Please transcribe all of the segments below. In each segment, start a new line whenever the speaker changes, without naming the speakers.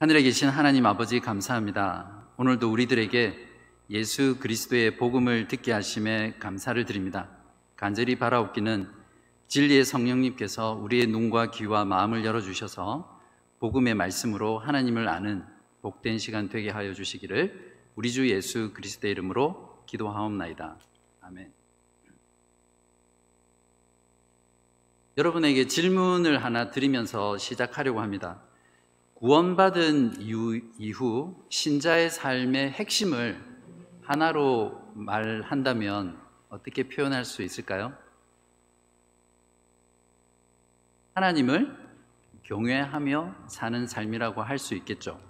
하늘에 계신 하나님 아버지 감사합니다. 오늘도 우리들에게 예수 그리스도의 복음을 듣게 하심에 감사를 드립니다. 간절히 바라옵기는 진리의 성령님께서 우리의 눈과 귀와 마음을 열어주셔서 복음의 말씀으로 하나님을 아는 복된 시간 되게 하여 주시기를 우리 주 예수 그리스도의 이름으로 기도하옵나이다. 아멘. 여러분에게 질문을 하나 드리면서 시작하려고 합니다. 구원받은 이후, 신자의 삶의 핵심을 하나로 말한다면 어떻게 표현할 수 있을까요? 하나님을 경외하며 사는 삶이라고 할 수 있겠죠.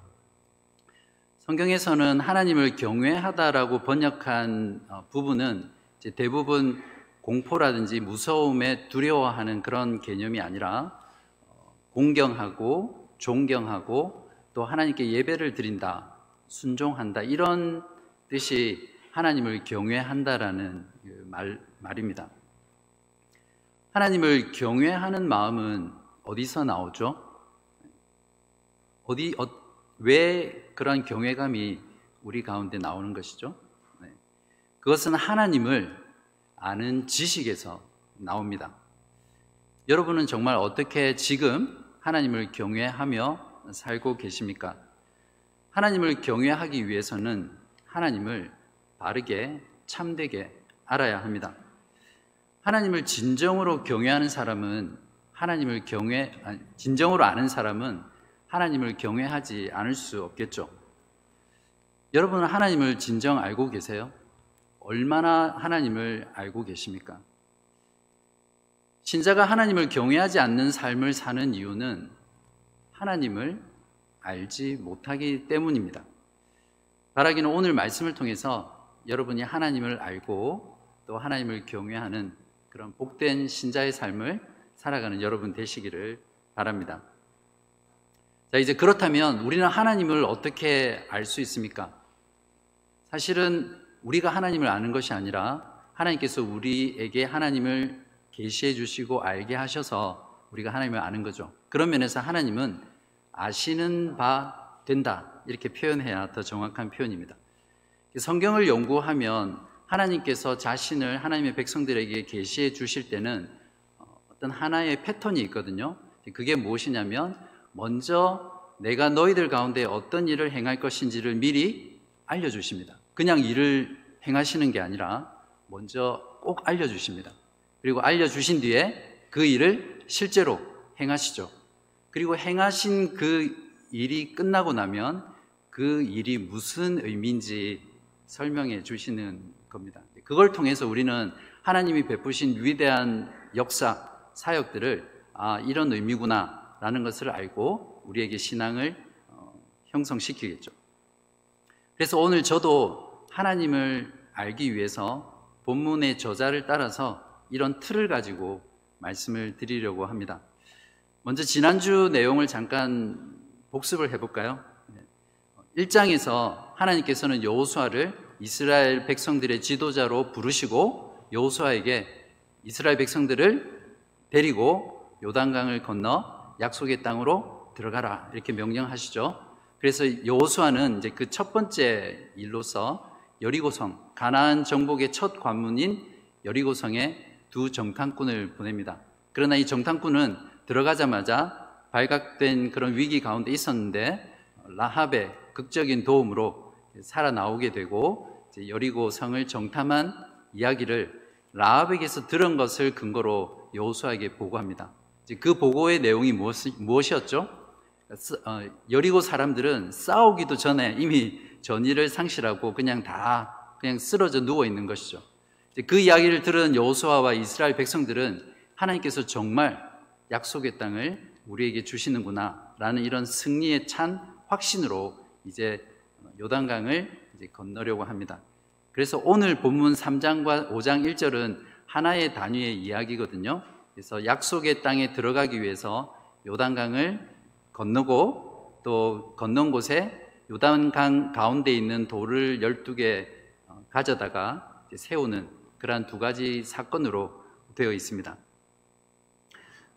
성경에서는 하나님을 경외하다라고 번역한 어, 부분은 대부분 공포라든지 무서움에 두려워하는 그런 개념이 아니라 어, 공경하고 존경하고 또 하나님께 예배를 드린다, 순종한다 이런 뜻이 하나님을 경외한다라는 그 말, 말입니다. 하나님을 경외하는 마음은 어디서 나오죠? 어디, 어, 왜 그런 경외감이 우리 가운데 나오는 것이죠? 네. 그것은 하나님을 아는 지식에서 나옵니다. 여러분은 정말 어떻게 지금 하나님을 경외하며 살고 계십니까? 하나님을 경외하기 위해서는 하나님을 바르게 참되게 알아야 합니다. 하나님을 진정으로 경외하는 사람은 하나님을 경외 진정으로 아는 사람은 하나님을 경외하지 않을 수 없겠죠. 여러분은 하나님을 진정 알고 계세요? 얼마나 하나님을 알고 계십니까? 신자가 하나님을 경외하지 않는 삶을 사는 이유는 하나님을 알지 못하기 때문입니다. 바라기는 오늘 말씀을 통해서 여러분이 하나님을 알고 또 하나님을 경외하는 그런 복된 신자의 삶을 살아가는 여러분 되시기를 바랍니다. 자, 이제 그렇다면 우리는 하나님을 어떻게 알 수 있습니까? 사실은 우리가 하나님을 아는 것이 아니라 하나님께서 우리에게 하나님을 계시해 주시고 알게 하셔서 우리가 하나님을 아는 거죠. 그런 면에서 하나님은 아시는 바 된다. 이렇게 표현해야 더 정확한 표현입니다. 성경을 연구하면 하나님께서 자신을 하나님의 백성들에게 계시해 주실 때는 어떤 하나의 패턴이 있거든요. 그게 무엇이냐면 먼저 내가 너희들 가운데 어떤 일을 행할 것인지를 미리 알려주십니다. 그냥 일을 행하시는 게 아니라 먼저 꼭 알려주십니다. 그리고 알려주신 뒤에 그 일을 실제로 행하시죠. 그리고 행하신 그 일이 끝나고 나면 그 일이 무슨 의미인지 설명해 주시는 겁니다. 그걸 통해서 우리는 하나님이 베푸신 위대한 역사, 사역들을 아, 이런 의미구나 라는 것을 알고 우리에게 신앙을 어, 형성시키겠죠. 그래서 오늘 저도 하나님을 알기 위해서 본문의 저자를 따라서 이런 틀을 가지고 말씀을 드리려고 합니다. 먼저 지난주 내용을 잠깐 복습을 해볼까요? 1장에서 하나님께서는 여호수아를 이스라엘 백성들의 지도자로 부르시고 여호수아에게 이스라엘 백성들을 데리고 요단강을 건너 약속의 땅으로 들어가라 이렇게 명령하시죠. 그래서 여호수아는 이제 그 첫 번째 일로서 여리고성, 가나안 정복의 첫 관문인 여리고성에 두 정탐꾼을 보냅니다. 그러나 이 정탐꾼은 들어가자마자 발각된 그런 위기 가운데 있었는데 라합의 극적인 도움으로 살아나오게 되고 여리고 성을 정탐한 이야기를 라합에게서 들은 것을 근거로 여호수아에게 보고합니다. 그 보고의 내용이 무엇이 었죠? 어, 여리고 사람들은 싸우기도 전에 이미 전의를 상실하고 그냥 다 그냥 쓰러져 누워 있는 것이죠. 그 이야기를 들은 여호수아와 이스라엘 백성들은 하나님께서 정말 약속의 땅을 우리에게 주시는구나라는 이런 승리에 찬 확신으로 이제 요단강을 이제 건너려고 합니다. 그래서 오늘 본문 3장과 5장 1절은 하나의 단위의 이야기거든요. 그래서 약속의 땅에 들어가기 위해서 요단강을 건너고 또 건넌 곳에 요단강 가운데 있는 돌을 12개 어, 가져다가 세우는 그러한 두 가지 사건으로 되어 있습니다.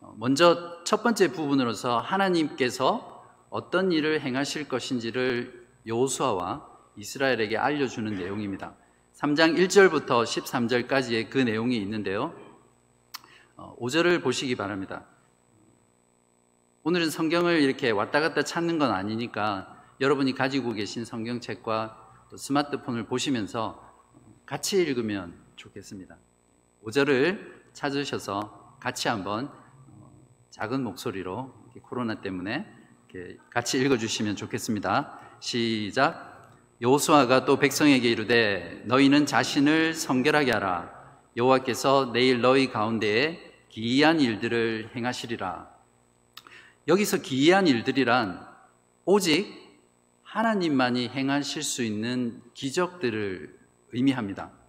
어, 먼저 첫 번째 부분으로서 하나님께서 어떤 일을 행하실 것인지를 여호수아와 이스라엘에게 알려주는 내용입니다. 3장 1절부터 13절까지의 그 내용이 있는데요. 5절을 어, 보시기 바랍니다. 오늘은 성경을 이렇게 왔다 갔다 찾는 건 아니니까 여러분이 가지고 계신 성경책과 스마트폰을 보시면서 같이 읽으면 좋겠습니다. 5절을 찾으셔서 같이 한번 어, 작은 목소리로 코로나 때문에 같이 읽어주시면 좋겠습니다. 시작. 여호수아가 또 백성에게 이르되 너희는 자신을 성결하게 하라. 여호와께서 내일 너희 가운데에 기이한 일들을 행하시리라. 여기서 기이한 일들이란 오직 하나님만이 행하실 수 있는 기적들을 의미합니다.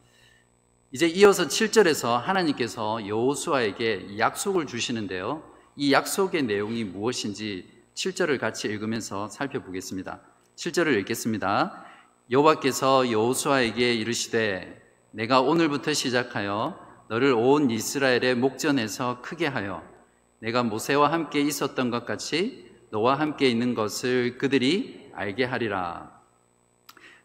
이제 이어서 7절에서 하나님께서 여호수아에게 약속을 주시는데요. 이 약속의 내용이 무엇인지 7절을 같이 읽으면서 살펴보겠습니다. 7절을 읽겠습니다. 여호와께서 여호수아에게 이르시되 내가 오늘부터 시작하여 너를 온 이스라엘의 목전에서 크게 하여 내가 모세와 함께 있었던 것 같이 너와 함께 있는 것을 그들이 알게 하리라.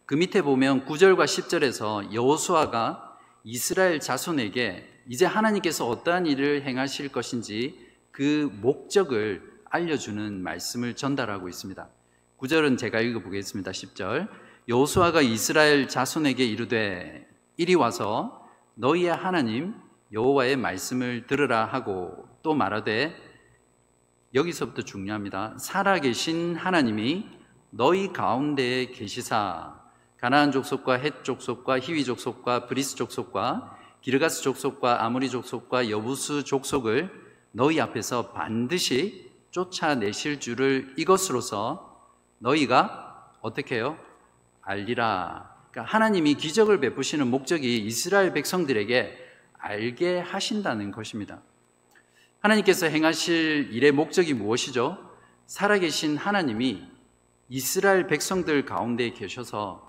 그 밑에 보면 9절과 10절에서 여호수아가 이스라엘 자손에게 이제 하나님께서 어떠한 일을 행하실 것인지 그 목적을 알려주는 말씀을 전달하고 있습니다. 9절은 제가 읽어보겠습니다. 10절. 여호수아가 이스라엘 자손에게 이르되 이리 와서 너희의 하나님 여호와의 말씀을 들으라 하고 또 말하되 여기서부터 중요합니다. 살아계신 하나님이 너희 가운데에 계시사 가나안 족속과 헷 족속과 히위 족속과 브리스 족속과 기르가스 족속과 아모리 족속과 여부스 족속을 너희 앞에서 반드시 쫓아내실 줄을 이것으로서 너희가 어떻게 해요? 알리라. 그러니까 하나님이 기적을 베푸시는 목적이 이스라엘 백성들에게 알게 하신다는 것입니다. 하나님께서 행하실 일의 목적이 무엇이죠? 살아계신 하나님이 이스라엘 백성들 가운데 계셔서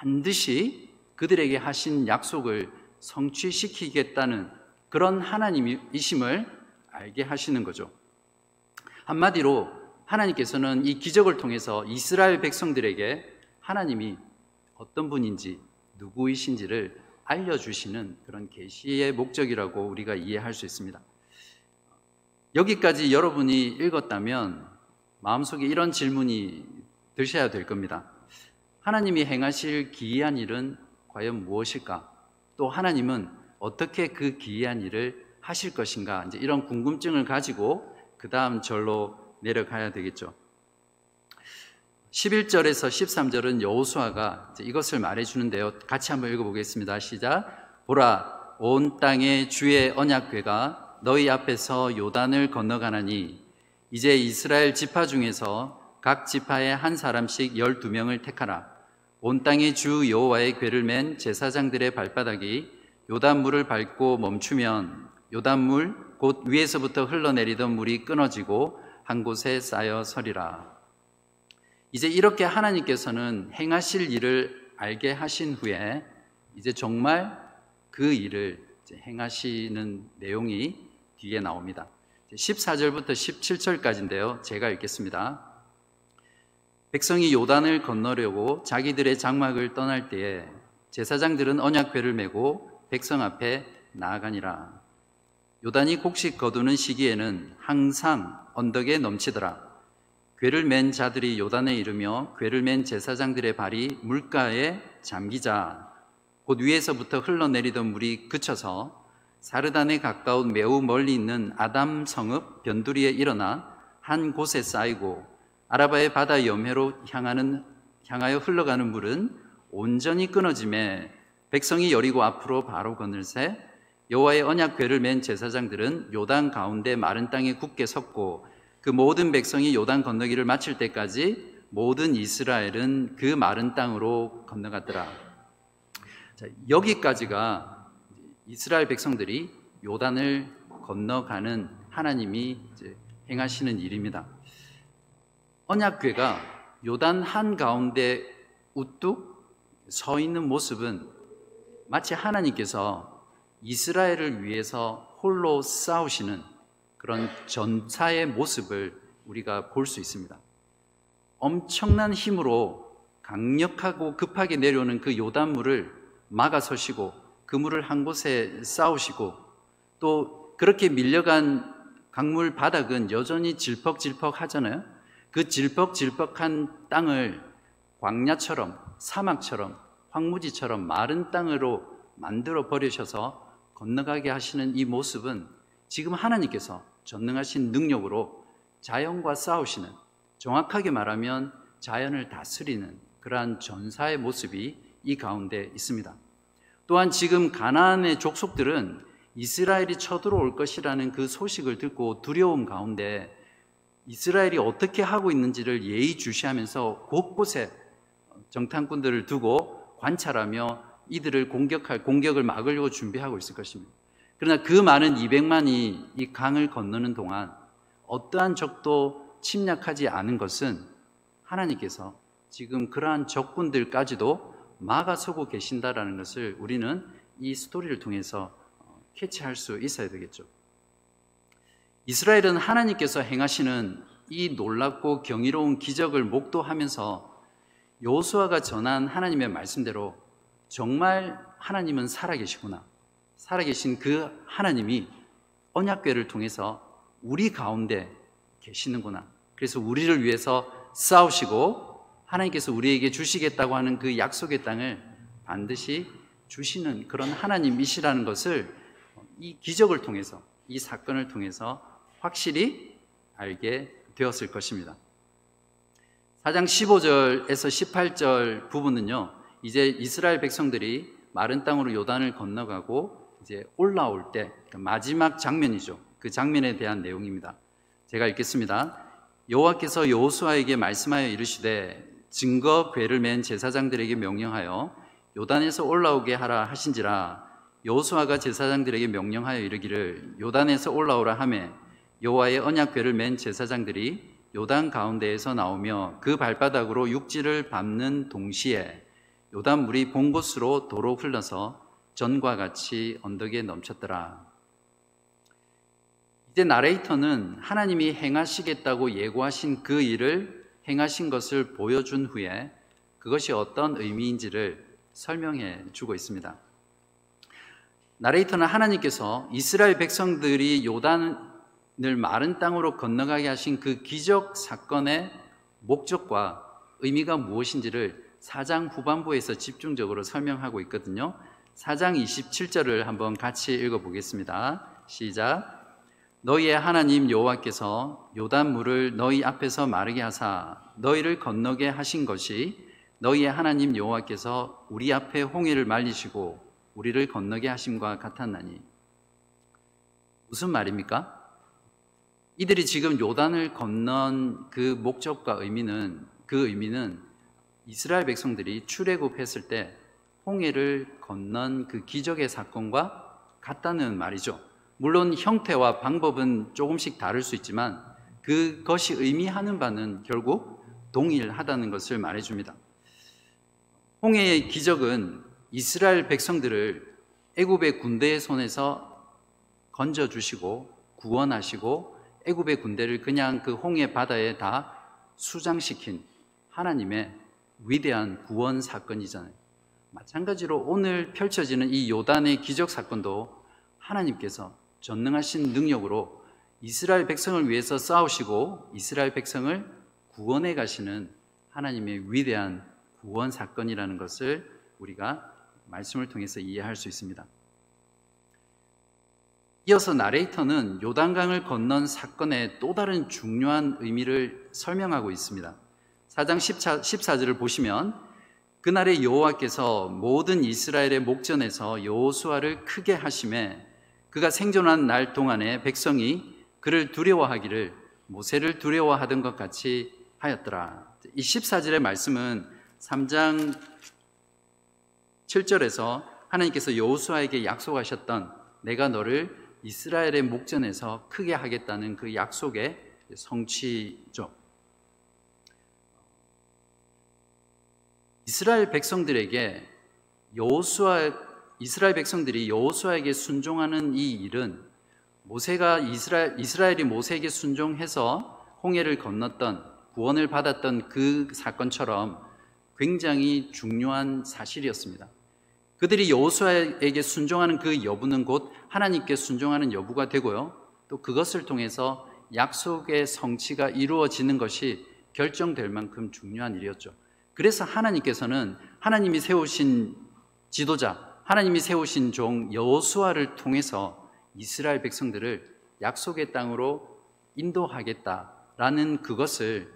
반드시 그들에게 하신 약속을 성취시키겠다는 그런 하나님이심을 알게 하시는 거죠. 한마디로 하나님께서는 이 기적을 통해서 이스라엘 백성들에게 하나님이 어떤 분인지 누구이신지를 알려주시는 그런 계시의 목적이라고 우리가 이해할 수 있습니다. 여기까지 여러분이 읽었다면 마음속에 이런 질문이 드셔야 될 겁니다. 하나님이 행하실 기이한 일은 과연 무엇일까? 또 하나님은 어떻게 그 기이한 일을 하실 것인가? 이제 이런 궁금증을 가지고 그 다음 절로 내려가야 되겠죠. 11절에서 13절은 여호수아가 이것을 말해 주는데요. 같이 한번 읽어 보겠습니다. 시작. 보라 온 땅에 주의 언약궤가 너희 앞에서 요단을 건너가나니 이제 이스라엘 지파 중에서 각 지파에 한 사람씩 열두 명을 택하라. 온 땅의 주 여호와의 궤를 맨 제사장들의 발바닥이 요단물을 밟고 멈추면 요단물 곧 위에서부터 흘러내리던 물이 끊어지고 한 곳에 쌓여 서리라. 이제 이렇게 하나님께서는 행하실 일을 알게 하신 후에 이제 정말 그 일을 행하시는 내용이 뒤에 나옵니다. 14절부터 17절까지인데요. 제가 읽겠습니다. 백성이 요단을 건너려고 자기들의 장막을 떠날 때에 제사장들은 언약궤를 메고 백성 앞에 나아가니라. 요단이 곡식 거두는 시기에는 항상 언덕에 넘치더라. 궤를 맨 자들이 요단에 이르며 궤를 맨 제사장들의 발이 물가에 잠기자 곧 위에서부터 흘러내리던 물이 그쳐서 사르단에 가까운 매우 멀리 있는 아담 성읍 변두리에 일어나 한 곳에 쌓이고 아라바의 바다 염해로 향하는 향하여 흘러가는 물은 온전히 끊어짐에 백성이 여리고 앞으로 바로 건널새 여호와의 언약궤를 맨 제사장들은 요단 가운데 마른 땅에 굳게 섰고 그 모든 백성이 요단 건너기를 마칠 때까지 모든 이스라엘은 그 마른 땅으로 건너갔더라. 자, 여기까지가 이스라엘 백성들이 요단을 건너가는 하나님이 행하시는 일입니다. 언약궤가 요단 한 가운데 우뚝 서 있는 모습은 마치 하나님께서 이스라엘을 위해서 홀로 싸우시는 그런 전사의 모습을 우리가 볼 수 있습니다. 엄청난 힘으로 강력하고 급하게 내려오는 그 요단물을 막아서시고 그 물을 한 곳에 쌓으시고 또 그렇게 밀려간 강물 바닥은 여전히 질퍽질퍽 하잖아요. 그 질퍽질퍽한 땅을 광야처럼 사막처럼 황무지처럼 마른 땅으로 만들어 버리셔서 건너가게 하시는 이 모습은 지금 하나님께서 전능하신 능력으로 자연과 싸우시는 정확하게 말하면 자연을 다스리는 그러한 전사의 모습이 이 가운데 있습니다. 또한 지금 가나안의 족속들은 이스라엘이 쳐들어올 것이라는 그 소식을 듣고 두려움 가운데 이스라엘이 어떻게 하고 있는지를 예의주시하면서 곳곳에 정탐꾼들을 두고 관찰하며 이들을 공격할 공격을 막으려고 준비하고 있을 것입니다. 그러나 그 많은 200만이 이 강을 건너는 동안 어떠한 적도 침략하지 않은 것은 하나님께서 지금 그러한 적군들까지도 막아서고 계신다라는 것을 우리는 이 스토리를 통해서 캐치할 수 있어야 되겠죠. 이스라엘은 하나님께서 행하시는 이 놀랍고 경이로운 기적을 목도하면서 요수아가 전한 하나님의 말씀대로 정말 하나님은 살아계시구나. 살아계신 그 하나님이 언약궤를 통해서 우리 가운데 계시는구나. 그래서 우리를 위해서 싸우시고 하나님께서 우리에게 주시겠다고 하는 그 약속의 땅을 반드시 주시는 그런 하나님이시라는 것을 이 기적을 통해서 이 사건을 통해서 확실히 알게 되었을 것입니다. 4장 15절에서 18절 부분은요, 이제 이스라엘 백성들이 마른 땅으로 요단을 건너가고 이제 올라올 때그 마지막 장면이죠. 그 장면에 대한 내용입니다. 제가 읽겠습니다. 여호와께서 여호수아에게 말씀하여 이르시되 증거 괴를 맨 제사장들에게 명령하여 요단에서 올라오게 하라 하신지라 여호수아가 제사장들에게 명령하여 이르기를 요단에서 올라오라 하매 여호와의 언약궤를 맨 제사장들이 요단 가운데에서 나오며 그 발바닥으로 육지를 밟는 동시에 요단 물이 본 곳으로 도로 흘러서 전과 같이 언덕에 넘쳤더라. 이제 나레이터는 하나님이 행하시겠다고 예고하신 그 일을 행하신 것을 보여준 후에 그것이 어떤 의미인지를 설명해 주고 있습니다. 나레이터는 하나님께서 이스라엘 백성들이 요단 을 마른 땅으로 건너가게 하신 그 기적 사건의 목적과 의미가 무엇인지를 4장 후반부에서 집중적으로 설명하고 있거든요. 4장 27절을 한번 같이 읽어 보겠습니다. 시작. 너희의 하나님 여호와께서 요단 물을 너희 앞에서 마르게 하사 너희를 건너게 하신 것이 너희의 하나님 여호와께서 우리 앞에 홍해를 말리시고 우리를 건너게 하심과 같았나니 무슨 말입니까? 이들이 지금 요단을 건넌 그 목적과 의미는 그 의미는 이스라엘 백성들이 출애굽했을 때 홍해를 건넌 그 기적의 사건과 같다는 말이죠. 물론 형태와 방법은 조금씩 다를 수 있지만 그것이 의미하는 바는 결국 동일하다는 것을 말해줍니다. 홍해의 기적은 이스라엘 백성들을 애굽의 군대의 손에서 건져 주시고 구원하시고 애굽의 군대를 그냥 그 홍해 바다에 다 수장시킨 하나님의 위대한 구원 사건이잖아요. 마찬가지로 오늘 펼쳐지는 이 요단의 기적 사건도 하나님께서 전능하신 능력으로 이스라엘 백성을 위해서 싸우시고 이스라엘 백성을 구원해 가시는 하나님의 위대한 구원 사건이라는 것을 우리가 말씀을 통해서 이해할 수 있습니다. 이어서 나레이터는 요단강을 건넌 사건의 또 다른 중요한 의미를 설명하고 있습니다. 4장 14절을 보시면 그날의 여호와께서 모든 이스라엘의 목전에서 여호수아를 크게 하심에 그가 생존한 날 동안에 백성이 그를 두려워하기를 모세를 두려워하던 것 같이 하였더라. 이 14절의 말씀은 3장 7절에서 하나님께서 여호수아에게 약속하셨던 내가 너를 이스라엘의 목전에서 크게 하겠다는 그 약속의 성취죠. 이스라엘 백성들에게 여호수아 이스라엘 백성들이 여호수아에게 순종하는 이 일은 모세가 이스라엘 이스라엘이 모세에게 순종해서 홍해를 건넜던 구원을 받았던 그 사건처럼 굉장히 중요한 사실이었습니다. 그들이 여호수아에게 순종하는 그 여부는 곧 하나님께 순종하는 여부가 되고요. 또 그것을 통해서 약속의 성취가 이루어지는 것이 결정될 만큼 중요한 일이었죠. 그래서 하나님께서는 하나님이 세우신 지도자, 하나님이 세우신 종 여호수아를 통해서 이스라엘 백성들을 약속의 땅으로 인도하겠다라는 그것을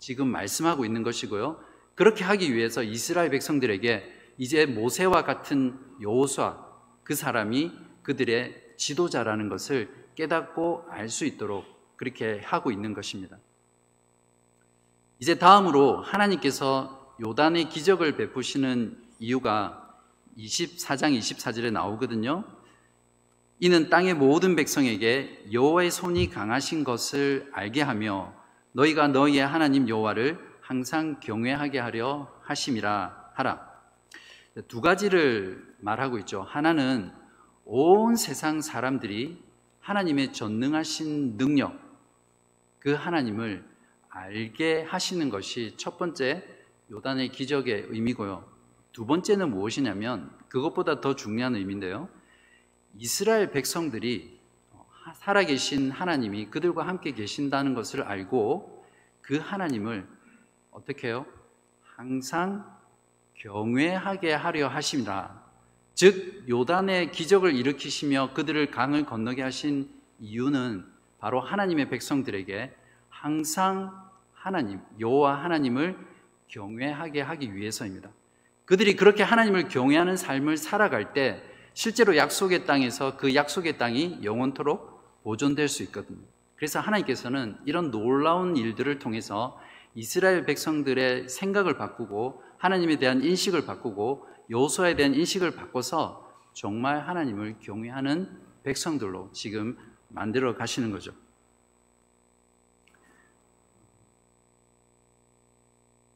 지금 말씀하고 있는 것이고요. 그렇게 하기 위해서 이스라엘 백성들에게 이제 모세와 같은 여호수아 그 사람이 그들의 지도자라는 것을 깨닫고 알 수 있도록 그렇게 하고 있는 것입니다. 이제 다음으로 하나님께서 요단의 기적을 베푸시는 이유가 24장 24절에 나오거든요. 이는 땅의 모든 백성에게 여호와의 손이 강하신 것을 알게 하며 너희가 너희의 하나님 여호와를 항상 경외하게 하려 하심이라 하라. 두 가지를 말하고 있죠. 하나는 온 세상 사람들이 하나님의 전능하신 능력, 그 하나님을 알게 하시는 것이 첫 번째 요단의 기적의 의미고요. 두 번째는 무엇이냐면 그것보다 더 중요한 의미인데요. 이스라엘 백성들이 살아계신 하나님이 그들과 함께 계신다는 것을 알고 그 하나님을 어떻게 해요? 항상 경외하게 하려 하십니다. 즉 요단의 기적을 일으키시며 그들을 강을 건너게 하신 이유는 바로 하나님의 백성들에게 항상 하나님 여호와 하나님을 경외하게 하기 위해서입니다. 그들이 그렇게 하나님을 경외하는 삶을 살아갈 때 실제로 약속의 땅에서 그 약속의 땅이 영원토록 보존될 수 있거든요. 그래서 하나님께서는 이런 놀라운 일들을 통해서 이스라엘 백성들의 생각을 바꾸고 하나님에 대한 인식을 바꾸고 요소에 대한 인식을 바꿔서 정말 하나님을 경외하는 백성들로 지금 만들어 가시는 거죠.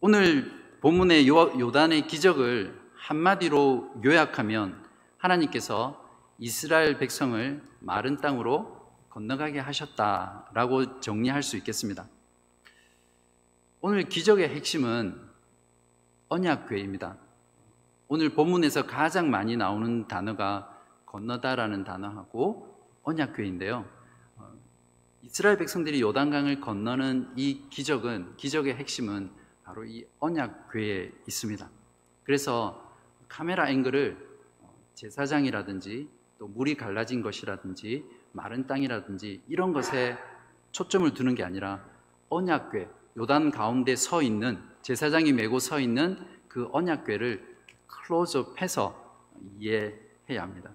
오늘 본문의 요단의 기적을 한마디로 요약하면 하나님께서 이스라엘 백성을 마른 땅으로 건너가게 하셨다라고 정리할 수 있겠습니다. 오늘 기적의 핵심은 언약궤입니다. 오늘 본문에서 가장 많이 나오는 단어가 건너다라는 단어하고 언약궤인데요. 어, 이스라엘 백성들이 요단강을 건너는 이 기적은 기적의 핵심은 바로 이 언약궤에 있습니다. 그래서 카메라 앵글을 어, 제사장이라든지 또 물이 갈라진 것이라든지 마른 땅이라든지 이런 것에 초점을 두는 게 아니라 언약궤 요단 가운데 서 있는 제사장이 메고 서 있는 그 언약궤를 클로즈업해서 이해해야 합니다.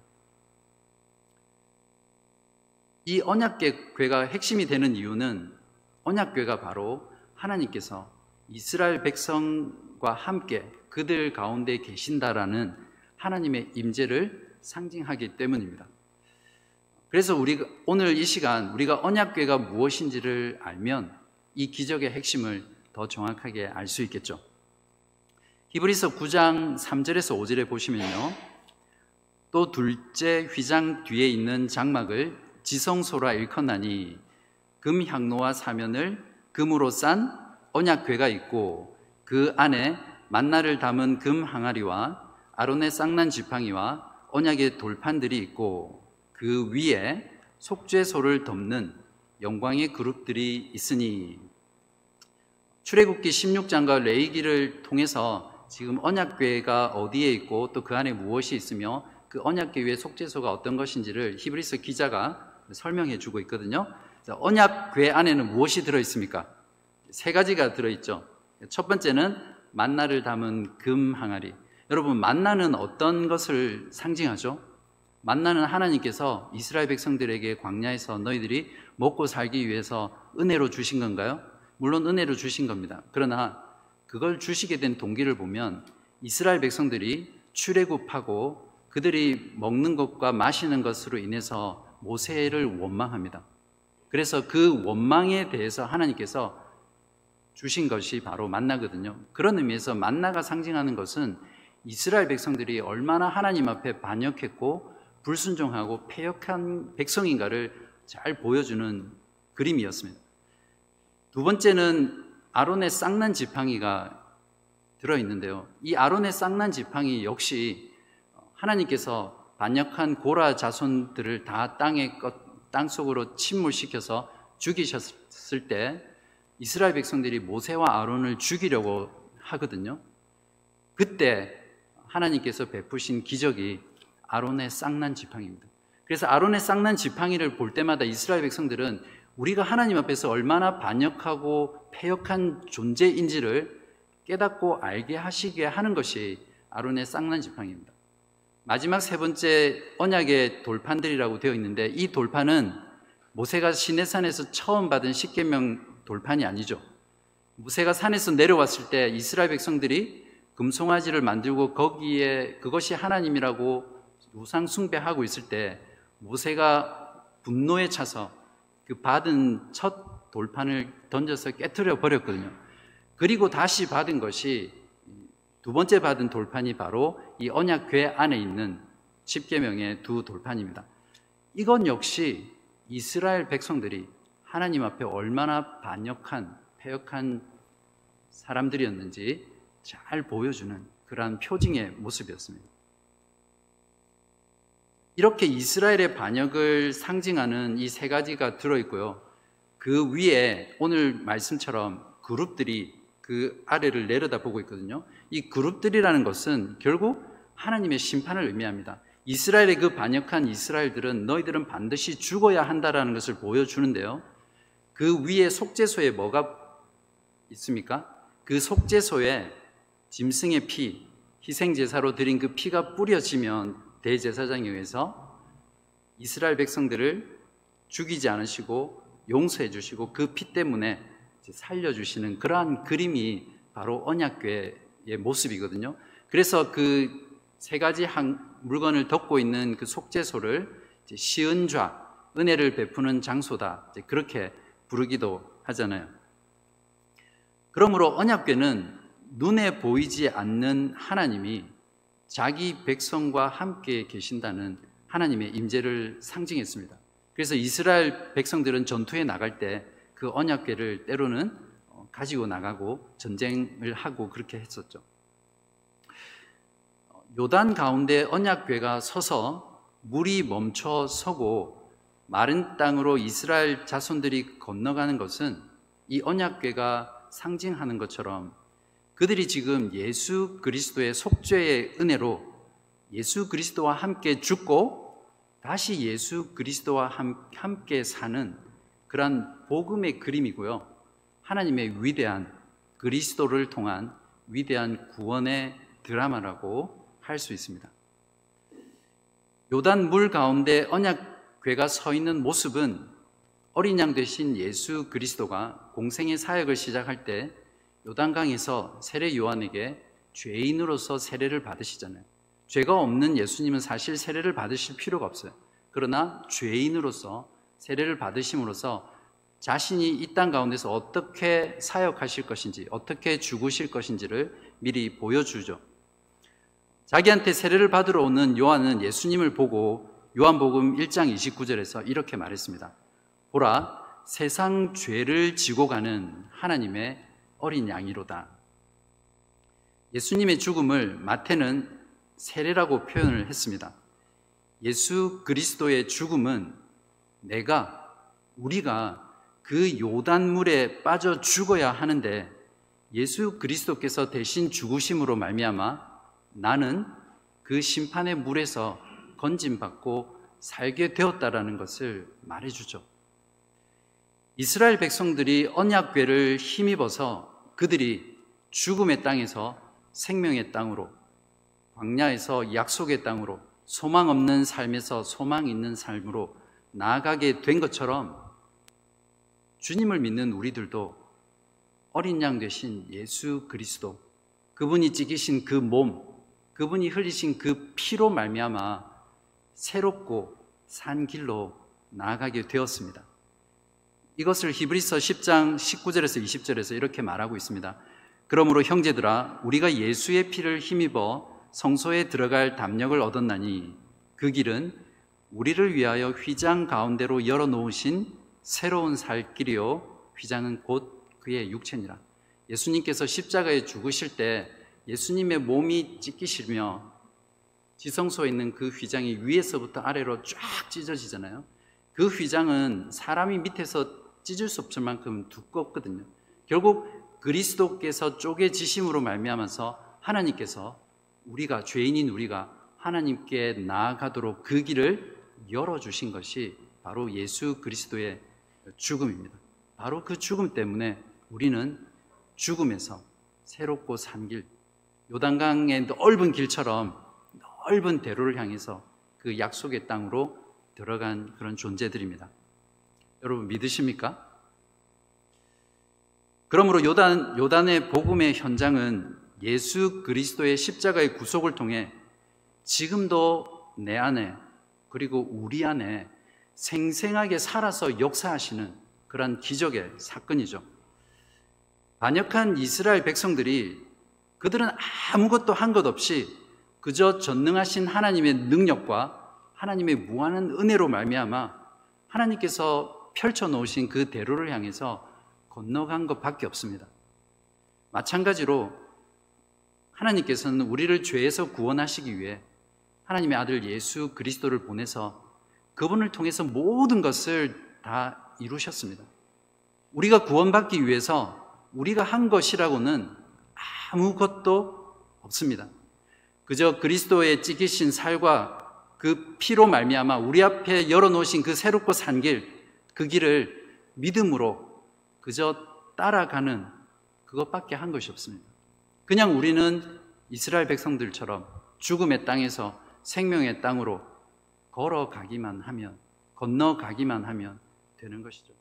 이 언약궤가 핵심이 되는 이유는 언약궤가 바로 하나님께서 이스라엘 백성과 함께 그들 가운데 계신다라는 하나님의 임재를 상징하기 때문입니다. 그래서 우리가 오늘 이 시간 우리가 언약궤가 무엇인지를 알면 이 기적의 핵심을 더 정확하게 알 수 있겠죠. 히브리서 9장 3절에서 5절에 보시면요. 또 둘째 휘장 뒤에 있는 장막을 지성소라 일컫나니 금 향로와 사면을 금으로 싼 언약궤가 있고 그 안에 만나를 담은 금 항아리와 아론의 쌍난 지팡이와 언약의 돌판들이 있고 그 위에 속죄소를 덮는 영광의 그룹들이 있으니 출애굽기 16장과 레이기를 통해서 지금 언약궤가 어디에 있고 또 그 안에 무엇이 있으며 그 언약궤 위에 속죄소가 어떤 것인지를 히브리서 기자가 설명해 주고 있거든요. 언약궤 안에는 무엇이 들어 있습니까? 세 가지가 들어 있죠. 첫 번째는 만나를 담은 금 항아리. 여러분 만나는 어떤 것을 상징하죠? 만나는 하나님께서 이스라엘 백성들에게 광야에서 너희들이 먹고 살기 위해서 은혜로 주신 건가요? 물론 은혜로 주신 겁니다. 그러나 그걸 주시게 된 동기를 보면 이스라엘 백성들이 출애굽하고 그들이 먹는 것과 마시는 것으로 인해서 모세를 원망합니다. 그래서 그 원망에 대해서 하나님께서 주신 것이 바로 만나거든요. 그런 의미에서 만나가 상징하는 것은 이스라엘 백성들이 얼마나 하나님 앞에 반역했고 불순종하고 폐역한 백성인가를 잘 보여주는 그림이었습니다. 두 번째는 아론의 쌍난 지팡이가 들어 있는데요. 이 아론의 쌍난 지팡이 역시 하나님께서 반역한 고라 자손들을 다 땅에 땅 속으로 침몰시켜서 죽이셨을 때 이스라엘 백성들이 모세와 아론을 죽이려고 하거든요. 그때 하나님께서 베푸신 기적이 아론의 쌍난 지팡이입니다. 그래서 아론의 쌍난 지팡이를 볼 때마다 이스라엘 백성들은 우리가 하나님 앞에서 얼마나 반역하고 패역한 존재인지를 깨닫고 알게 하시게 하는 것이 아론의 쌍난 지팡이입니다. 마지막 세 번째 언약의 돌판들이라고 되어 있는데 이 돌판은 모세가 시내산에서 처음 받은 십계명 돌판이 아니죠. 모세가 산에서 내려왔을 때 이스라엘 백성들이 금송아지를 만들고 거기에 그것이 하나님이라고 우상 숭배하고 있을 때 모세가 분노에 차서 그 받은 첫 돌판을 던져서 깨뜨려 버렸거든요. 그리고 다시 받은 것이 두 번째 받은 돌판이 바로 이 언약궤 안에 있는 십계명의 두 돌판입니다. 이건 역시 이스라엘 백성들이 하나님 앞에 얼마나 반역한 패역한 사람들이었는지 잘 보여주는 그러한 표징의 모습이었습니다. 이렇게 이스라엘의 반역을 상징하는 이 세 가지가 들어있고요. 그 위에 오늘 말씀처럼 그룹들이 그 아래를 내려다보고 있거든요. 이 그룹들이라는 것은 결국 하나님의 심판을 의미합니다. 이스라엘의 그 반역한 이스라엘들은 너희들은 반드시 죽어야 한다라는 것을 보여주는데요. 그 위에 속죄소에 뭐가 있습니까? 그 속죄소에 짐승의 피, 희생제사로 드린 그 피가 뿌려지면 대제사장에 의해서 이스라엘 백성들을 죽이지 않으시고 용서해 주시고 그 피 때문에 살려 주시는 그러한 그림이 바로 언약궤의 모습이거든요. 그래서 그 세 가지 물건을 덮고 있는 그 속죄소를 시은좌, 은혜를 베푸는 장소다. 그렇게 부르기도 하잖아요. 그러므로 언약궤는 눈에 보이지 않는 하나님이 자기 백성과 함께 계신다는 하나님의 임재를 상징했습니다. 그래서 이스라엘 백성들은 전투에 나갈 때 그 언약궤를 때로는 어, 가지고 나가고 전쟁을 하고 그렇게 했었죠. 어, 요단 가운데 언약궤가 서서 물이 멈춰 서고 마른 땅으로 이스라엘 자손들이 건너가는 것은 이 언약궤가 상징하는 것처럼 그들이 지금 예수 그리스도의 속죄의 은혜로 예수 그리스도와 함께 죽고 다시 예수 그리스도와 함께 사는 그러한 복음의 그림이고요. 하나님의 위대한 그리스도를 통한 위대한 구원의 드라마라고 할 수 있습니다. 요단 물 가운데 언약궤가 서 있는 모습은 어린 양 되신 예수 그리스도가 공생의 사역을 시작할 때 요단강에서 세례 요한에게 죄인으로서 세례를 받으시잖아요. 죄가 없는 예수님은 사실 세례를 받으실 필요가 없어요. 그러나 죄인으로서 세례를 받으심으로써 자신이 이 땅 가운데서 어떻게 사역하실 것인지, 어떻게 죽으실 것인지를 미리 보여주죠. 자기한테 세례를 받으러 오는 요한은 예수님을 보고 요한복음 1장 29절에서 이렇게 말했습니다. 보라, 세상 죄를 지고 가는 하나님의 어린 양이로다. 예수님의 죽음을 마태는 세례라고 표현을 했습니다. 예수 그리스도의 죽음은 내가 우리가 그 요단물에 빠져 죽어야 하는데 예수 그리스도께서 대신 죽으심으로 말미암아 나는 그 심판의 물에서 건짐받고 살게 되었다라는 것을 말해주죠. 이스라엘 백성들이 언약궤를 힘입어서 그들이 죽음의 땅에서 생명의 땅으로 광야에서 약속의 땅으로 소망 없는 삶에서 소망 있는 삶으로 나아가게 된 것처럼 주님을 믿는 우리들도 어린 양 되신 예수 그리스도 그분이 찍이신 그 몸, 그분이 흘리신 그 피로 말미암아 새롭고 산 길로 나아가게 되었습니다. 이것을 히브리서 10장 19절에서 20절에서 이렇게 말하고 있습니다. 그러므로 형제들아 우리가 예수의 피를 힘입어 성소에 들어갈 담력을 얻었나니 그 길은 우리를 위하여 휘장 가운데로 열어 놓으신 새로운 살 길이요 휘장은 곧 그의 육체니라. 예수님께서 십자가에 죽으실 때 예수님의 몸이 찢기시며 지성소에 있는 그 휘장이 위에서부터 아래로 쫙 찢어지잖아요. 그 휘장은 사람이 밑에서 찢을 수 없을 만큼 두껍거든요. 결국 그리스도께서 쪼개지심으로 말미암아서 하나님께서 우리가 죄인인 우리가 하나님께 나아가도록 그 길을 열어 주신 것이 바로 예수 그리스도의 죽음입니다. 바로 그 죽음 때문에 우리는 죽음에서 새롭고 산 길, 요단강의 넓은 길처럼 넓은 대로를 향해서 그 약속의 땅으로 들어간 그런 존재들입니다. 여러분 믿으십니까? 그러므로 요단, 요단의 복음의 현장은 예수 그리스도의 십자가의 구속을 통해 지금도 내 안에 그리고 우리 안에 생생하게 살아서 역사하시는 그러한 기적의 사건이죠. 반역한 이스라엘 백성들이 그들은 아무것도 한 것 없이 그저 전능하신 하나님의 능력과 하나님의 무한한 은혜로 말미암아 하나님께서 펼쳐 놓으신 그 대로를 향해서 건너간 것밖에 없습니다. 마찬가지로 하나님께서는 우리를 죄에서 구원하시기 위해 하나님의 아들 예수 그리스도를 보내서 그분을 통해서 모든 것을 다 이루셨습니다. 우리가 구원받기 위해서 우리가 한 것이라고는 아무것도 없습니다. 그저 그리스도의 찢기신 살과 그 피로 말미암아 우리 앞에 열어놓으신 그 새롭고 산 길, 그 길을 믿음으로 그저 따라가는 그것밖에 한 것이 없습니다. 그냥 우리는 이스라엘 백성들처럼 죽음의 땅에서 생명의 땅으로 걸어가기만 하면, 건너가기만 하면 되는 것이죠.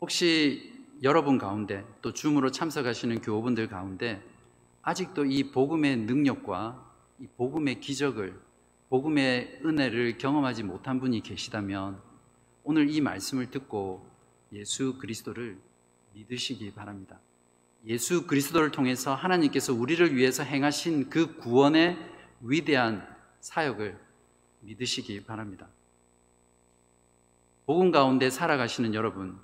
혹시 여러분 가운데 또 줌으로 참석하시는 교우분들 가운데 아직도 이 복음의 능력과 이 복음의 기적을 복음의 은혜를 경험하지 못한 분이 계시다면 오늘 이 말씀을 듣고 예수 그리스도를 믿으시기 바랍니다. 예수 그리스도를 통해서 하나님께서 우리를 위해서 행하신 그 구원의 위대한 사역을 믿으시기 바랍니다. 복음 가운데 살아가시는 여러분,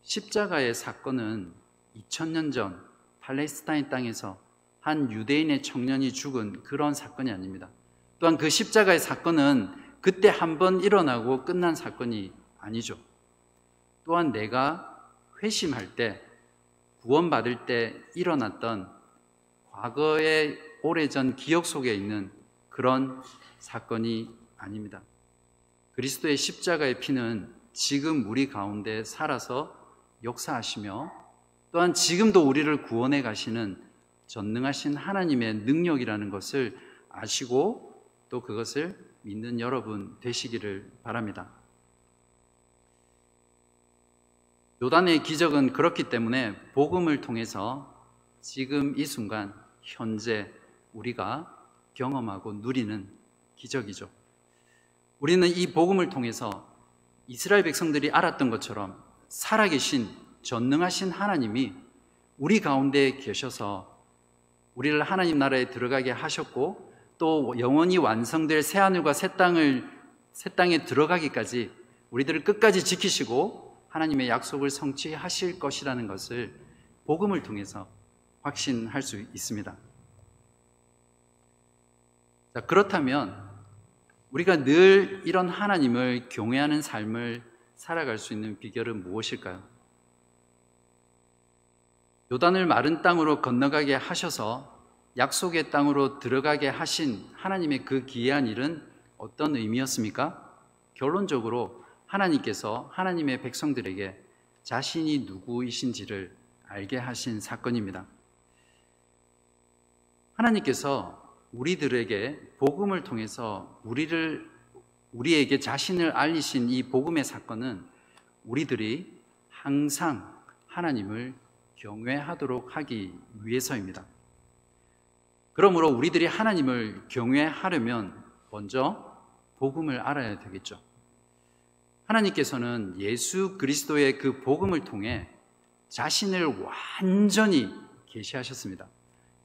십자가의 사건은 2000년 전 팔레스타인 땅에서 한 유대인의 청년이 죽은 그런 사건이 아닙니다. 또한 그 십자가의 사건은 그때 한 번 일어나고 끝난 사건이 아니죠. 또한 내가 회심할 때, 구원받을 때 일어났던 과거의 오래전 기억 속에 있는 그런 사건이 아닙니다. 그리스도의 십자가의 피는 지금 우리 가운데 살아서 역사하시며 또한 지금도 우리를 구원해 가시는 전능하신 하나님의 능력이라는 것을 아시고 또 그것을 믿는 여러분 되시기를 바랍니다. 요단의 기적은 그렇기 때문에 복음을 통해서 지금 이 순간 현재 우리가 경험하고 누리는 기적이죠. 우리는 이 복음을 통해서 이스라엘 백성들이 알았던 것처럼 살아계신 전능하신 하나님이 우리 가운데 계셔서 우리를 하나님 나라에 들어가게 하셨고 또 영원히 완성될 새 하늘과 새 땅을 새 땅에 들어가기까지 우리들을 끝까지 지키시고 하나님의 약속을 성취하실 것이라는 것을 복음을 통해서 확신할 수 있습니다. 자, 그렇다면 우리가 늘 이런 하나님을 경외하는 삶을 살아갈 수 있는 비결은 무엇일까요? 요단을 마른 땅으로 건너가게 하셔서 약속의 땅으로 들어가게 하신 하나님의 그 기이한 일은 어떤 의미였습니까? 결론적으로 하나님께서 하나님의 백성들에게 자신이 누구이신지를 알게 하신 사건입니다. 하나님께서 우리들에게 복음을 통해서 우리를 우리에게 자신을 알리신 이 복음의 사건은 우리들이 항상 하나님을 경외하도록 하기 위해서입니다. 그러므로 우리들이 하나님을 경외하려면 먼저 복음을 알아야 되겠죠. 하나님께서는 예수 그리스도의 그 복음을 통해 자신을 완전히 계시하셨습니다.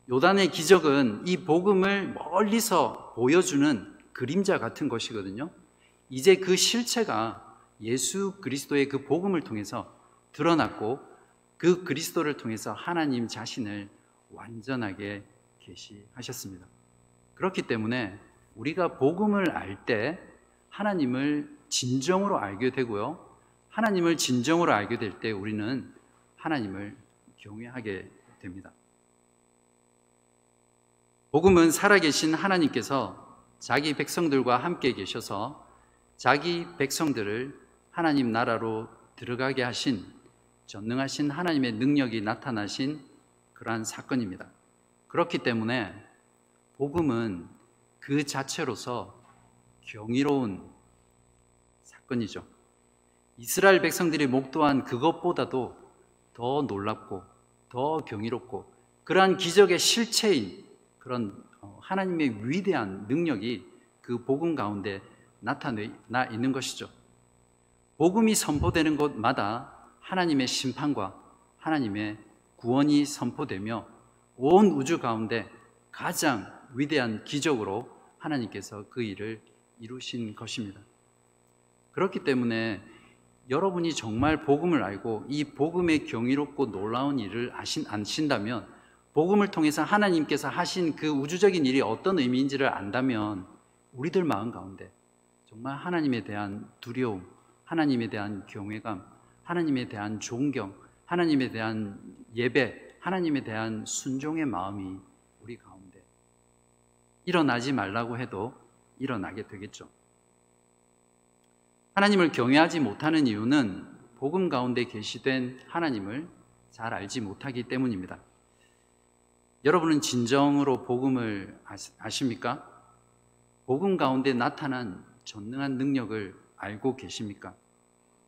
요단의 기적은 이 복음을 멀리서 보여주는 그림자 같은 것이거든요. 이제 그 실체가 예수 그리스도의 그 복음을 통해서 드러났고 그 그리스도를 통해서 하나님 자신을 완전하게 계시하셨습니다. 그렇기 때문에 우리가 복음을 알 때 하나님을 진정으로 알게 되고요. 하나님을 진정으로 알게 될 때 우리는 하나님을 경외하게 됩니다. 복음은 살아계신 하나님께서 자기 백성들과 함께 계셔서 자기 백성들을 하나님 나라로 들어가게 하신 전능하신 하나님의 능력이 나타나신 그러한 사건입니다. 그렇기 때문에 복음은 그 자체로서 경이로운 사건이죠. 이스라엘 백성들이 목도한 그것보다도 더 놀랍고 더 경이롭고 그러한 기적의 실체인 그런 어, 하나님의 위대한 능력이 그 복음 가운데 나타나 있는 것이죠. 복음이 선포되는 곳마다 하나님의 심판과 하나님의 구원이 선포되며 온 우주 가운데 가장 위대한 기적으로 하나님께서 그 일을 이루신 것입니다. 그렇기 때문에 여러분이 정말 복음을 알고 이 복음의 경이롭고 놀라운 일을 아신, 아신다면 복음을 통해서 하나님께서 하신 그 우주적인 일이 어떤 의미인지를 안다면 우리들 마음 가운데 정말 하나님에 대한 두려움, 하나님에 대한 경외감, 하나님에 대한 존경, 하나님에 대한 예배, 하나님에 대한 순종의 마음이 우리 가운데 일어나지 말라고 해도 일어나게 되겠죠. 하나님을 경외하지 못하는 이유는 복음 가운데 계시된 하나님을 잘 알지 못하기 때문입니다. 여러분은 진정으로 복음을 아십니까? 복음 가운데 나타난 전능한 능력을 알고 계십니까?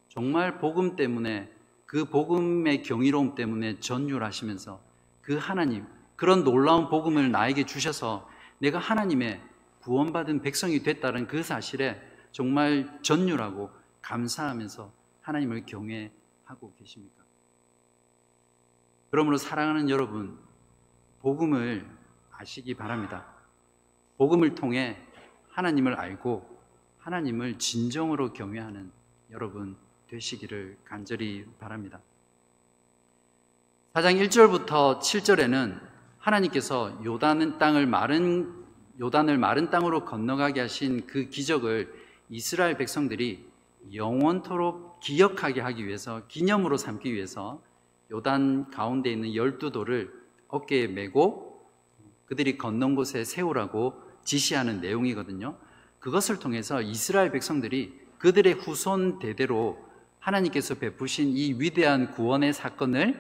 정말 복음 때문에 그 복음의 경이로움 때문에 전율하시면서 그 하나님, 그런 놀라운 복음을 나에게 주셔서 내가 하나님의 구원받은 백성이 됐다는 그 사실에 정말 전율하고 감사하면서 하나님을 경외하고 계십니까? 그러므로 사랑하는 여러분, 복음을 아시기 바랍니다. 복음을 통해 하나님을 알고 하나님을 진정으로 경외하는 여러분 되시기를 간절히 바랍니다. 4장 1절부터 7절에는 하나님께서 요단 땅을 마른 요단을 마른 땅으로 건너가게 하신 그 기적을 이스라엘 백성들이 영원토록 기억하게 하기 위해서 기념으로 삼기 위해서 요단 가운데 있는 열두 돌을 어깨에 메고 그들이 건넌 곳에 세우라고 지시하는 내용이거든요. 그것을 통해서 이스라엘 백성들이 그들의 후손 대대로 하나님께서 베푸신 이 위대한 구원의 사건을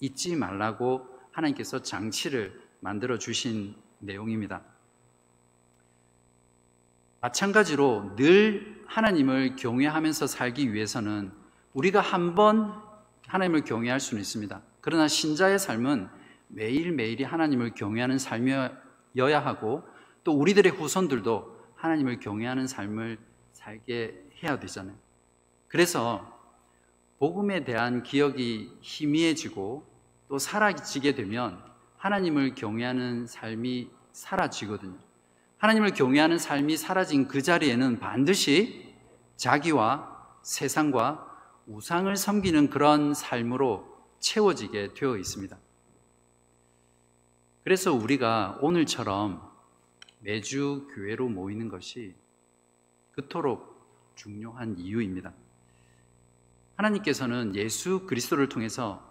잊지 말라고 하나님께서 장치를 만들어 주신 내용입니다. 마찬가지로 늘 하나님을 경외하면서 살기 위해서는 우리가 한 번 하나님을 경외할 수는 있습니다. 그러나 신자의 삶은 매일매일이 하나님을 경외하는 삶이어야 하고 또 우리들의 후손들도 하나님을 경외하는 삶을 살게 해야 되잖아요. 그래서 복음에 대한 기억이 희미해지고 또 사라지게 되면 하나님을 경외하는 삶이 사라지거든요. 하나님을 경외하는 삶이 사라진 그 자리에는 반드시 자기와 세상과 우상을 섬기는 그런 삶으로 채워지게 되어 있습니다. 그래서 우리가 오늘처럼 매주 교회로 모이는 것이 그토록 중요한 이유입니다. 하나님께서는 예수 그리스도를 통해서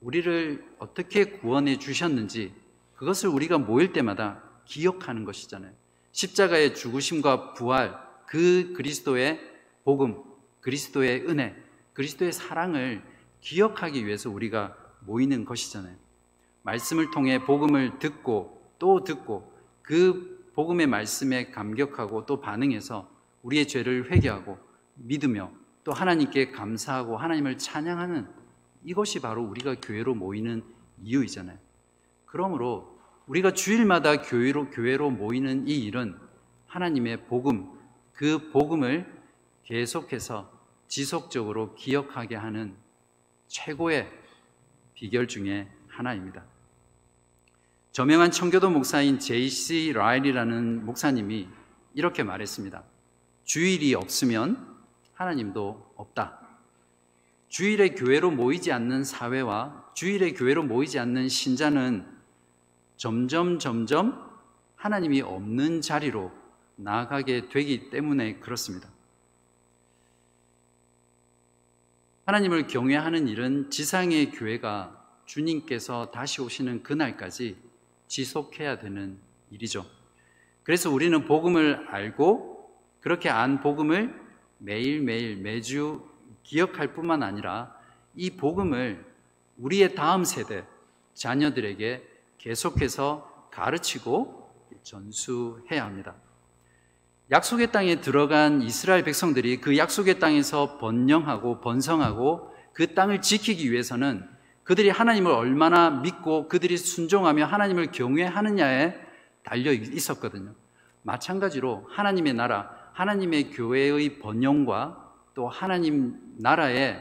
우리를 어떻게 구원해 주셨는지 그것을 우리가 모일 때마다 기억하는 것이잖아요. 십자가의 죽으심과 부활, 그 그리스도의 복음, 그리스도의 은혜, 그리스도의 사랑을 기억하기 위해서 우리가 모이는 것이잖아요. 말씀을 통해 복음을 듣고 또 듣고 그 복음의 말씀에 감격하고 또 반응해서 우리의 죄를 회개하고 믿으며 또 하나님께 감사하고 하나님을 찬양하는 이것이 바로 우리가 교회로 모이는 이유이잖아요. 그러므로 우리가 주일마다 교회로, 교회로 모이는 이 일은 하나님의 복음, 그 복음을 계속해서 지속적으로 기억하게 하는 최고의 비결 중에 하나입니다. 저명한 청교도 목사인 제이씨 라일이라는 목사님이 이렇게 말했습니다. 주일이 없으면 하나님도 없다. 주일에 교회로 모이지 않는 사회와 주일에 교회로 모이지 않는 신자는 점점 점점 하나님이 없는 자리로 나아가게 되기 때문에 그렇습니다. 하나님을 경외하는 일은 지상의 교회가 주님께서 다시 오시는 그날까지 지속해야 되는 일이죠. 그래서 우리는 복음을 알고 그렇게 안 복음을 매일매일 매주 기억할 뿐만 아니라 이 복음을 우리의 다음 세대 자녀들에게 계속해서 가르치고 전수해야 합니다. 약속의 땅에 들어간 이스라엘 백성들이 그 약속의 땅에서 번영하고 번성하고 그 땅을 지키기 위해서는 그들이 하나님을 얼마나 믿고 그들이 순종하며 하나님을 경외하느냐에 달려 있었거든요. 마찬가지로 하나님의 나라, 하나님의 교회의 번영과 또 하나님 나라의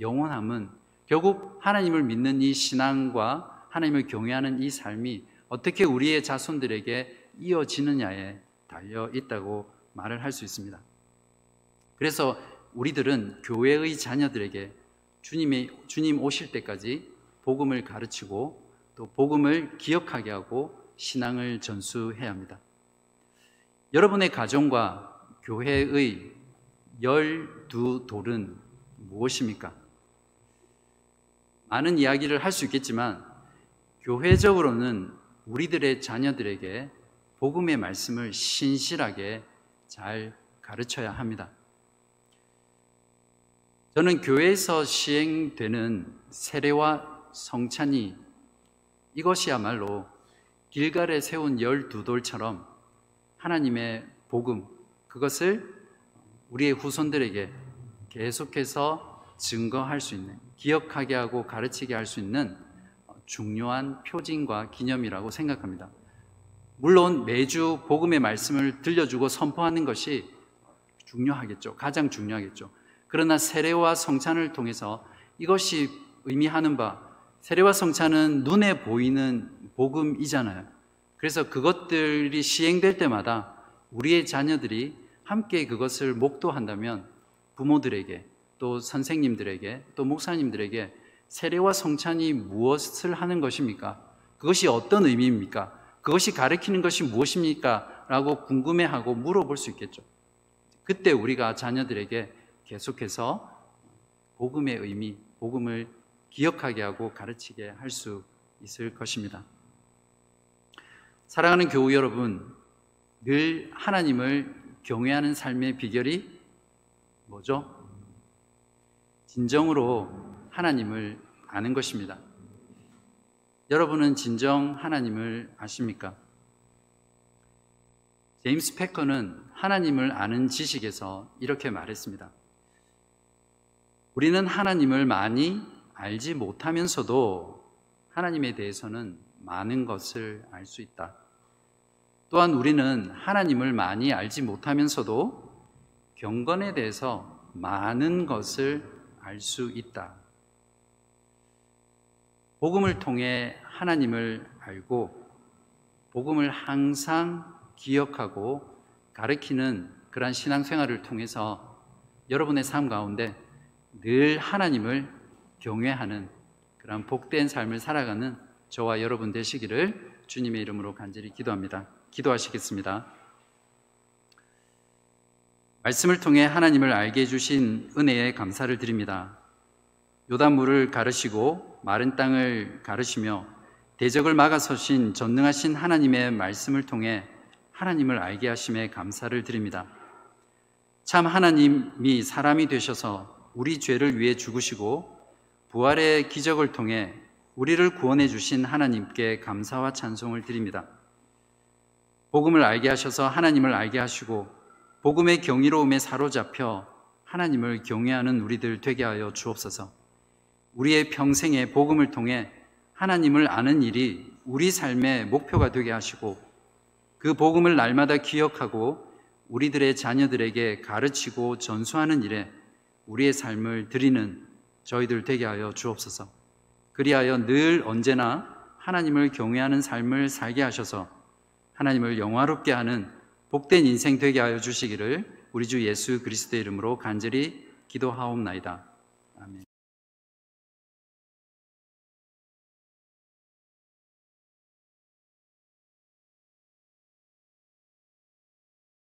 영원함은 결국 하나님을 믿는 이 신앙과 하나님을 경외하는 이 삶이 어떻게 우리의 자손들에게 이어지느냐에 달려 있다고 말을 할 수 있습니다. 그래서 우리들은 교회의 자녀들에게 주님의 주님 오실 때까지 복음을 가르치고 또 복음을 기억하게 하고 신앙을 전수해야 합니다. 여러분의 가정과 교회의 열두 돌은 무엇입니까? 많은 이야기를 할 수 있겠지만 교회적으로는 우리들의 자녀들에게 복음의 말씀을 신실하게 잘 가르쳐야 합니다. 저는 교회에서 시행되는 세례와 성찬이 이것이야말로 길갈에 세운 열두 돌처럼 하나님의 복음, 그것을 우리의 후손들에게 계속해서 증거할 수 있는, 기억하게 하고 가르치게 할 수 있는 중요한 표징과 기념이라고 생각합니다. 물론 매주 복음의 말씀을 들려주고 선포하는 것이 중요하겠죠. 가장 중요하겠죠. 그러나 세례와 성찬을 통해서 이것이 의미하는 바, 세례와 성찬은 눈에 보이는 복음이잖아요. 그래서 그것들이 시행될 때마다 우리의 자녀들이 함께 그것을 목도한다면 부모들에게 또 선생님들에게 또 목사님들에게 세례와 성찬이 무엇을 하는 것입니까? 그것이 어떤 의미입니까? 그것이 가리키는 것이 무엇입니까? 라고 궁금해하고 물어볼 수 있겠죠. 그때 우리가 자녀들에게 계속해서 복음의 의미, 복음을 기억하게 하고 가르치게 할 수 있을 것입니다. 사랑하는 교우 여러분, 늘 하나님을 경외하는 삶의 비결이 뭐죠? 진정으로 하나님을 아는 것입니다. 여러분은 진정 하나님을 아십니까? 제임스 패커는 하나님을 아는 지식에서 이렇게 말했습니다. 우리는 하나님을 많이 알지 못하면서도 하나님에 대해서는 많은 것을 알 수 있다. 또한 우리는 하나님을 많이 알지 못하면서도 경건에 대해서 많은 것을 알 수 있다. 복음을 통해 하나님을 알고 복음을 항상 기억하고 가르치는 그러한 신앙생활을 통해서 여러분의 삶 가운데 늘 하나님을 경외하는 그런 복된 삶을 살아가는 저와 여러분 되시기를 주님의 이름으로 간절히 기도합니다. 기도하시겠습니다. 말씀을 통해 하나님을 알게 해주신 은혜에 감사를 드립니다. 요단물을 가르시고 마른 땅을 가르시며 대적을 막아서신 전능하신 하나님의 말씀을 통해 하나님을 알게 하심에 감사를 드립니다. 참 하나님이 사람이 되셔서 우리 죄를 위해 죽으시고 부활의 기적을 통해 우리를 구원해 주신 하나님께 감사와 찬송을 드립니다. 복음을 알게 하셔서 하나님을 알게 하시고 복음의 경이로움에 사로잡혀 하나님을 경외하는 우리들 되게 하여 주옵소서. 우리의 평생에 복음을 통해 하나님을 아는 일이 우리 삶의 목표가 되게 하시고 그 복음을 날마다 기억하고 우리들의 자녀들에게 가르치고 전수하는 일에 우리의 삶을 드리는 저희들 되게 하여 주옵소서. 그리하여 늘 언제나 하나님을 경외하는 삶을 살게 하셔서 하나님을 영화롭게 하는 복된 인생 되게 하여 주시기를 우리 주 예수 그리스도의 이름으로 간절히 기도하옵나이다.